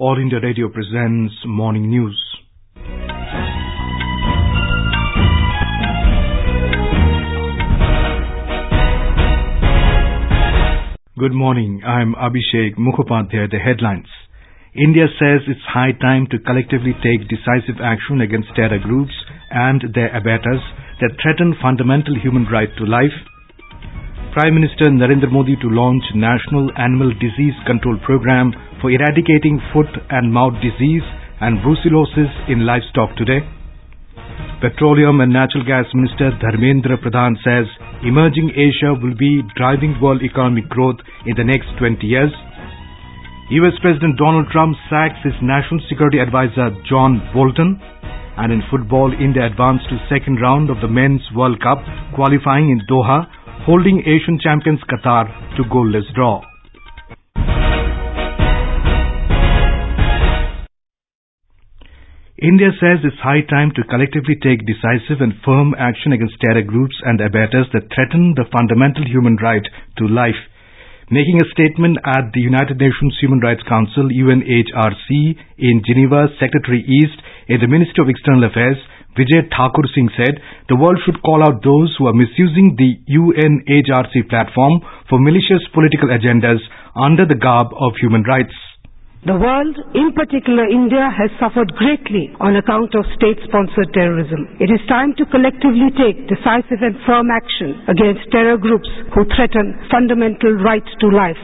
All India Radio presents Morning News. Good morning. I'm Abhishek Mukhopadhyay. The headlines. India says it's high time to collectively take decisive action against terror groups and their abettors that threaten fundamental human right to life. Prime Minister Narendra Modi to launch National Animal Disease Control Program for eradicating foot and mouth disease and brucellosis in livestock today. Petroleum and Natural Gas Minister Dharmendra Pradhan says emerging Asia will be driving world economic growth in the next 20 years. US President Donald Trump sacks his national security advisor John Bolton. And in football, India advanced to second round of the Men's World Cup, qualifying in Doha, holding Asian champions Qatar to goalless draw. India says it's high time to collectively take decisive and firm action against terror groups and abettors that threaten the fundamental human right to life. Making a statement at the United Nations Human Rights Council UNHRC in Geneva, Secretary East in the Ministry of External Affairs Vijay Thakur Singh said the world should call out those who are misusing the UNHRC platform for malicious political agendas under the garb of human rights. The world, in particular India, has suffered greatly on account of state-sponsored terrorism. It is time to collectively take decisive and firm action against terror groups who threaten fundamental right to life.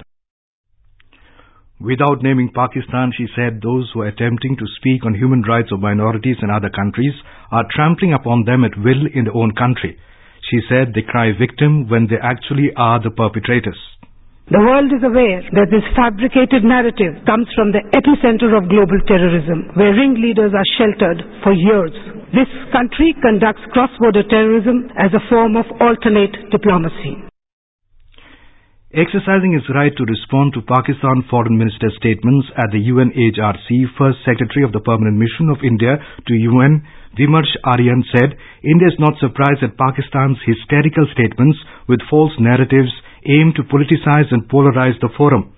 Without naming Pakistan, she said those who are attempting to speak on human rights of minorities in other countries are trampling upon them at will in their own country. She said they cry victim when they actually are the perpetrators. The world is aware that this fabricated narrative comes from the epicenter of global terrorism, where ringleaders are sheltered for years. This country conducts cross-border terrorism as a form of alternate diplomacy. Exercising his right to respond to Pakistan Foreign Minister's statements at the UNHRC, First Secretary of the Permanent Mission of India to UN, Vimarsh Aryan said, India is not surprised at Pakistan's hysterical statements with false narratives aimed to politicize and polarize the forum.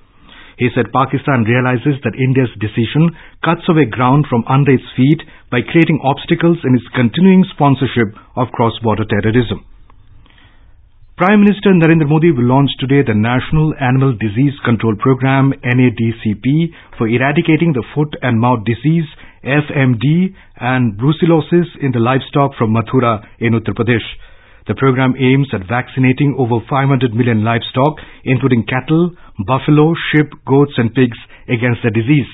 He said Pakistan realizes that India's decision cuts away ground from under its feet by creating obstacles in its continuing sponsorship of cross-border terrorism. Prime Minister Narendra Modi will launch today the National Animal Disease Control Program NADCP for eradicating the foot and mouth disease FMD and brucellosis in the livestock from Mathura in Uttar Pradesh. The program aims at vaccinating over 500 million livestock, including cattle, buffalo, sheep, goats and pigs against the disease.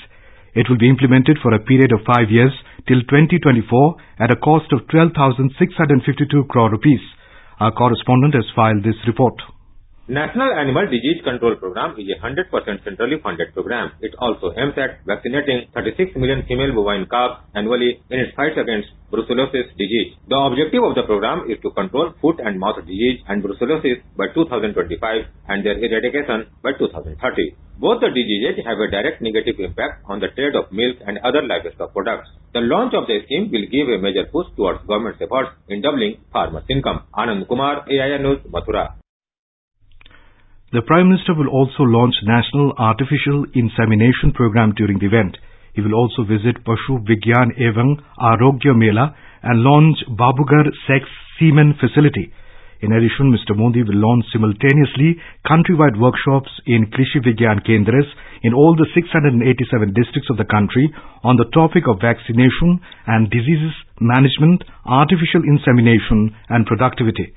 It will be implemented for a period of five years till 2024 at a cost of 12,652 crore rupees. Our correspondent has filed this report. National Animal Disease Control Program is a 100% centrally funded program. It also aims at vaccinating 36 million female bovine calves annually in its fight against brucellosis disease. The objective of the program is to control foot and mouth disease and brucellosis by 2025 and their eradication by 2030. Both the diseases have a direct negative impact on the trade of milk and other livestock products. The launch of the scheme will give a major push towards government's efforts in doubling farmers' income. Anand Kumar, AIR News, Mathura. The Prime Minister will also launch National Artificial Insemination Program during the event. He will also visit Pashu Vigyan Evam Arogya Mela and launch Babugarh Sex Semen Facility. In addition, Mr. Modi will launch simultaneously countrywide workshops in Krishi Vigyan Kendras in all the 687 districts of the country on the topic of vaccination and diseases management, artificial insemination and productivity.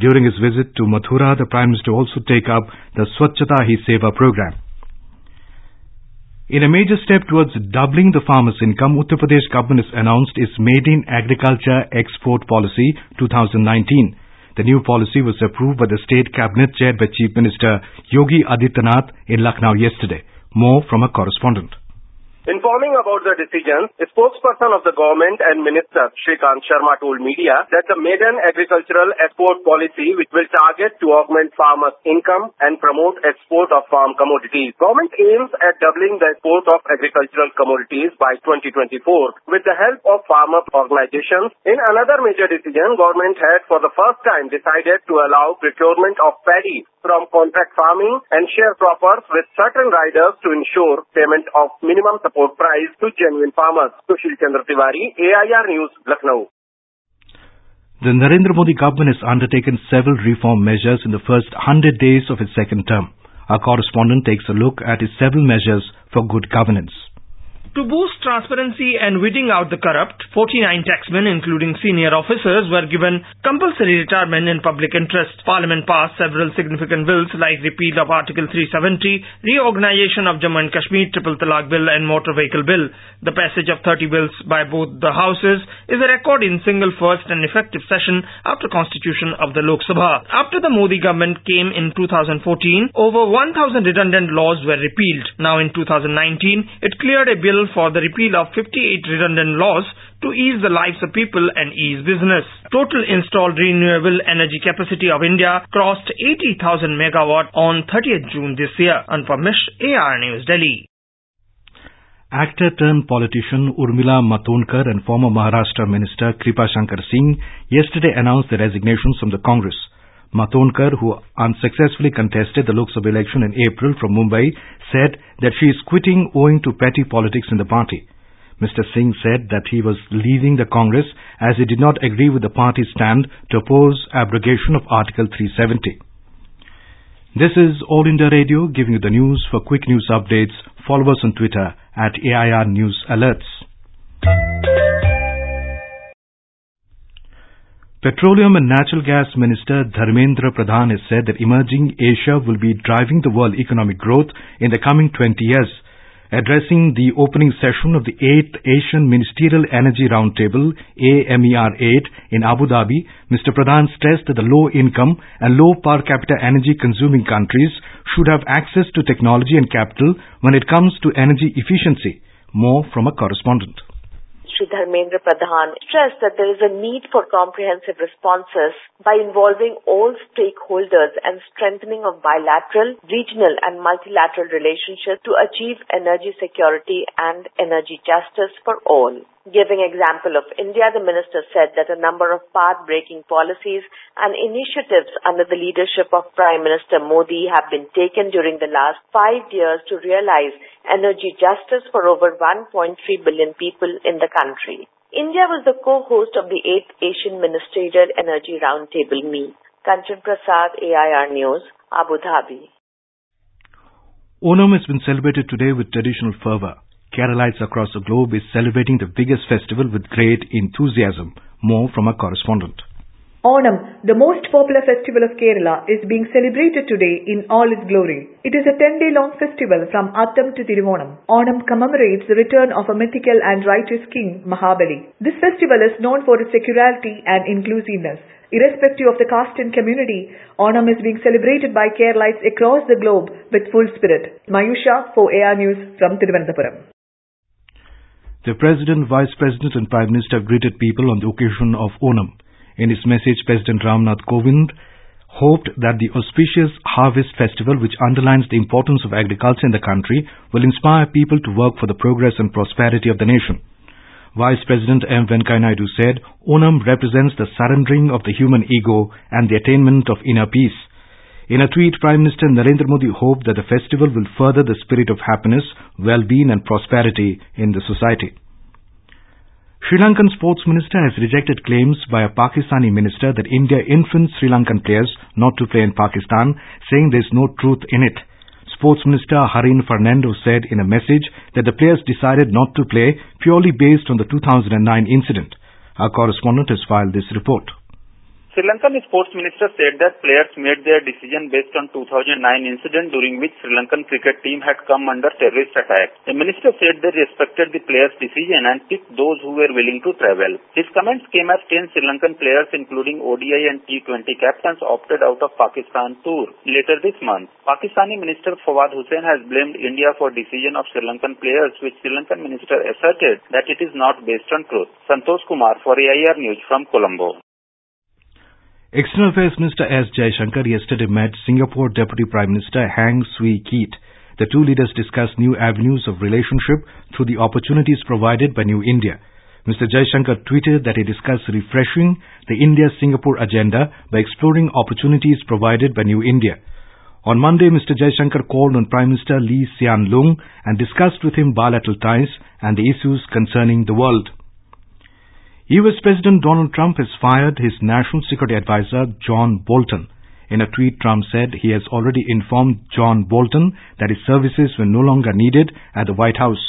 During his visit to Mathura, the Prime Minister also take up the Swachhata Hi Seva program. In a major step towards doubling the farmers' income, Uttar Pradesh government has announced its Made in Agriculture Export Policy 2019. The new policy was approved by the State Cabinet chaired by Chief Minister Yogi Adityanath in Lucknow yesterday. More from a correspondent. Informing about the decision, a spokesperson of the government and minister Shrikant Sharma told media that the maiden agricultural export policy which will target to augment farmers' income and promote export of farm commodities. Government aims at doubling the export of agricultural commodities by 2024 with the help of farmer organizations. In another major decision, government had for the first time decided to allow procurement of paddy from contract farming and sharecroppers with certain riders to ensure payment of minimum The Narendra Modi government has undertaken several reform measures in the first 100 days of its second term. Our correspondent takes a look at its several measures for good governance. To boost transparency and weeding out the corrupt, 49 taxmen, including senior officers, were given compulsory retirement in public interest. Parliament passed several significant bills like repeal of Article 370, reorganization of Jammu and Kashmir Triple Talaq Bill and Motor Vehicle Bill. The passage of 30 bills by both the houses is a record in single first and effective session after constitution of the Lok Sabha. After the Modi government came in 2014, over 1,000 redundant laws were repealed. Now in 2019, it cleared a bill for the repeal of 58 redundant laws to ease the lives of people and ease business. Total installed renewable energy capacity of India crossed 80,000 megawatt on 30th June this year. Anupamish, AIR News, Delhi. Actor turned politician Urmila Matondkar and former Maharashtra Minister Kripa Shankar Singh yesterday announced their resignations from the Congress. Matondkar, who unsuccessfully contested the Lok Sabha election in April from Mumbai, said that she is quitting owing to petty politics in the party. Mr. Singh said that he was leaving the Congress as he did not agree with the party's stand to oppose abrogation of Article 370. This is All India Radio giving you the news. For quick news updates, follow us on Twitter at AIR News Alerts. Petroleum and Natural Gas Minister Dharmendra Pradhan has said that emerging Asia will be driving the world economic growth in the coming 20 years. Addressing the opening session of the 8th Asian Ministerial Energy Roundtable, AMER8, in Abu Dhabi, Mr. Pradhan stressed that the low income and low per capita energy consuming countries should have access to technology and capital when it comes to energy efficiency. More from a correspondent. Shri Dharmendra Pradhan stressed that there is a need for comprehensive responses by involving all stakeholders and strengthening of bilateral, regional and multilateral relationships to achieve energy security and energy justice for all. Giving example of India, the minister said that a number of path-breaking policies and initiatives under the leadership of Prime Minister Modi have been taken during the last five years to realize energy justice for over 1.3 billion people in the country. India was the co-host of the 8th Asian Ministerial Energy Roundtable meet. Kanchan Prasad, AIR News, Abu Dhabi. Onam has been celebrated today with traditional fervor. Keralites across the globe is celebrating the biggest festival with great enthusiasm. More from our correspondent. Onam, the most popular festival of Kerala, is being celebrated today in all its glory. It is a 10-day long festival from Attam to Tiruvonam. Onam commemorates the return of a mythical and righteous king, Mahabali. This festival is known for its secularity and inclusiveness. Irrespective of the caste and community, Onam is being celebrated by Keralites across the globe with full spirit. Mayusha for AIR News from Thiruvananthapuram. The President, Vice President and Prime Minister greeted people on the occasion of Onam. In his message, President Ramnath Kovind hoped that the auspicious harvest festival which underlines the importance of agriculture in the country will inspire people to work for the progress and prosperity of the nation. Vice President M. Venkaiah Naidu said, Onam represents the surrendering of the human ego and the attainment of inner peace. In a tweet, Prime Minister Narendra Modi hoped that the festival will further the spirit of happiness, well-being and prosperity in the society. Sri Lankan Sports Minister has rejected claims by a Pakistani minister that India influenced Sri Lankan players not to play in Pakistan, saying there is no truth in it. Sports Minister Harin Fernando said in a message that the players decided not to play purely based on the 2009 incident. Our correspondent has filed this report. Sri Lankan sports minister said that players made their decision based on 2009 incident during which Sri Lankan cricket team had come under terrorist attack. The minister said they respected the players' decision and picked those who were willing to travel. His comments came as 10 Sri Lankan players including ODI and T20 captains opted out of Pakistan tour later this month. Pakistani minister Fawad Hussain has blamed India for decision of Sri Lankan players which Sri Lankan minister asserted that it is not based on truth. Santosh Kumar for AIR News from Colombo. External Affairs Minister S. Jaishankar yesterday met Singapore Deputy Prime Minister Heng Swee Keat. The two leaders discussed new avenues of relationship through the opportunities provided by New India. Mr. Jaishankar tweeted that he discussed refreshing the India-Singapore agenda by exploring opportunities provided by New India. On Monday, Mr. Jaishankar called on Prime Minister Lee Hsien Loong and discussed with him bilateral ties and the issues concerning the world. US President Donald Trump has fired his national security advisor, John Bolton. In a tweet, Trump said he has already informed John Bolton that his services were no longer needed at the White House.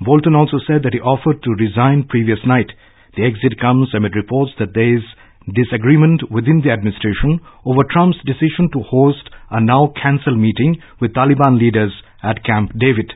Bolton also said that he offered to resign previous night. The exit comes amid reports that there is disagreement within the administration over Trump's decision to host a now cancelled meeting with Taliban leaders at Camp David.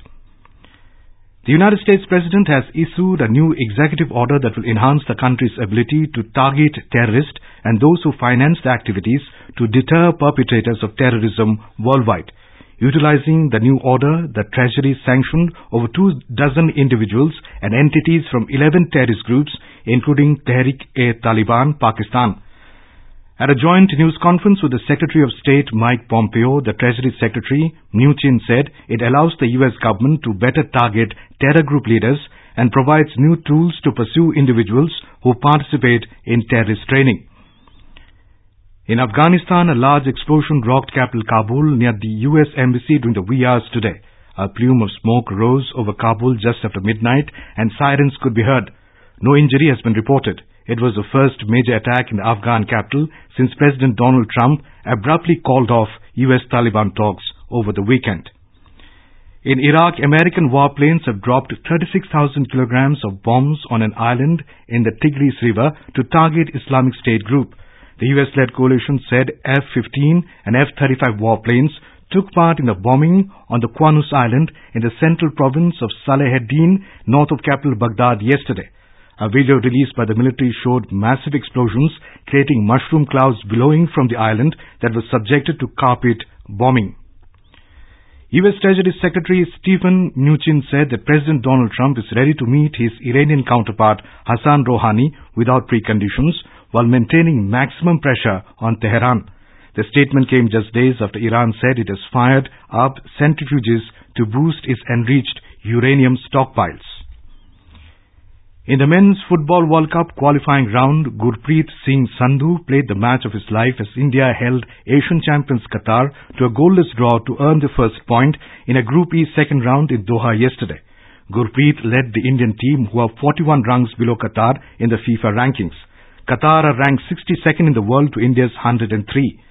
The United States President has issued a new executive order that will enhance the country's ability to target terrorists and those who finance the activities to deter perpetrators of terrorism worldwide. Utilizing the new order, the Treasury sanctioned over two dozen individuals and entities from 11 terrorist groups, including Tehrik-e-Taliban Pakistan. At a joint news conference with the Secretary of State Mike Pompeo, the Treasury Secretary Mnuchin said it allows the US government to better target terror group leaders and provides new tools to pursue individuals who participate in terrorist training. In Afghanistan, a large explosion rocked capital Kabul near the US embassy during the wee hours today. A plume of smoke rose over Kabul just after midnight and sirens could be heard. No injury has been reported. It was the first major attack in the Afghan capital since President Donald Trump abruptly called off US Taliban talks over the weekend. In Iraq, American warplanes have dropped 36,000 kilograms of bombs on an island in the Tigris River to target Islamic State group. The US-led coalition said F-15 and F-35 warplanes took part in the bombing on the Qanus Island in the central province of Salaheddin, north of capital Baghdad yesterday. A video released by the military showed massive explosions creating mushroom clouds billowing from the island that was subjected to carpet bombing. U.S. Treasury Secretary Stephen Mnuchin said that President Donald Trump is ready to meet his Iranian counterpart Hassan Rouhani without preconditions while maintaining maximum pressure on Tehran. The statement came just days after Iran said it has fired up centrifuges to boost its enriched uranium stockpiles. In the Men's Football World Cup qualifying round, Gurpreet Singh Sandhu played the match of his life as India held Asian champions Qatar to a goalless draw to earn the first point in a Group E second round in Doha yesterday. Gurpreet led the Indian team who are 41 rungs below Qatar in the FIFA rankings. Qatar are ranked 62nd in the world to India's 103.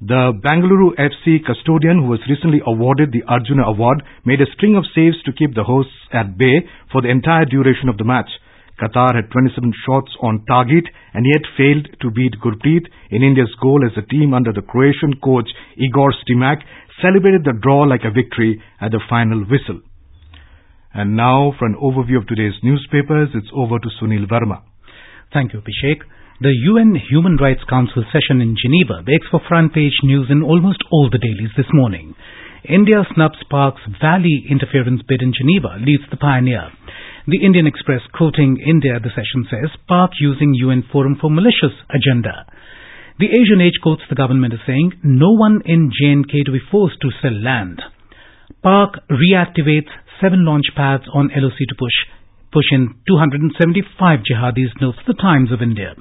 The Bangalore FC custodian who was recently awarded the Arjuna Award made a string of saves to keep the hosts at bay for the entire duration of the match. Qatar had 27 shots on target and yet failed to beat Gurpreet in India's goal as the team under the Croatian coach Igor Stimac celebrated the draw like a victory at the final whistle. And now for an overview of today's newspapers, it's over to Sunil Verma. Thank you, Abhishek. The UN Human Rights Council session in Geneva begs for front page news in almost all the dailies this morning. India snubs Pak's Valley interference bid in Geneva, leads the pioneer. The Indian Express quoting India, the session says, Pak using UN forum for malicious agenda. The Asian Age quotes the government as saying, no one in J&K to be forced to sell land. Pak reactivates seven launch pads on LOC to push push in 275 jihadis, notes the Times of India.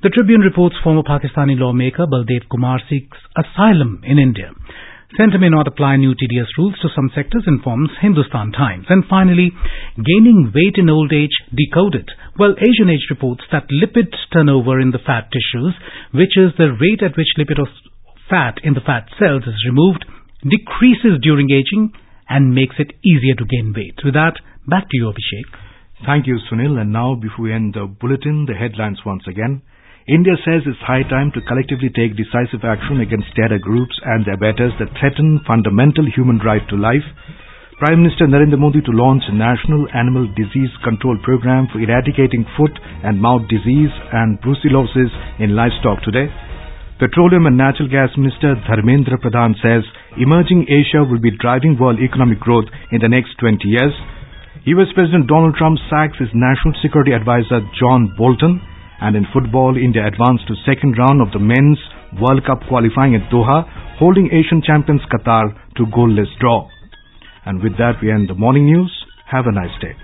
The Tribune reports former Pakistani lawmaker Baldev Kumar seeks asylum in India. Centre may not apply new TDS rules to some sectors, informs Hindustan Times. And finally, gaining weight in old age decoded. Well, Asian Age reports that lipid turnover in the fat tissues, which is the rate at which lipid or fat in the fat cells is removed, decreases during aging and makes it easier to gain weight. With that, back to you, Abhishek. Thank you, Sunil. And now, before we end the bulletin, the headlines once again. India says it's high time to collectively take decisive action against terror groups and their betters that threaten fundamental human right to life. Prime Minister Narendra Modi to launch a national animal disease control program for eradicating foot and mouth disease and brucellosis in livestock today. Petroleum and Natural Gas Minister Dharmendra Pradhan says emerging Asia will be driving world economic growth in the next 20 years. US President Donald Trump sacks his national security advisor John Bolton. And in football, India advanced to second round of the men's World Cup qualifying at Doha, holding Asian champions Qatar to goalless draw. And with that, we end the morning news. Have a nice day.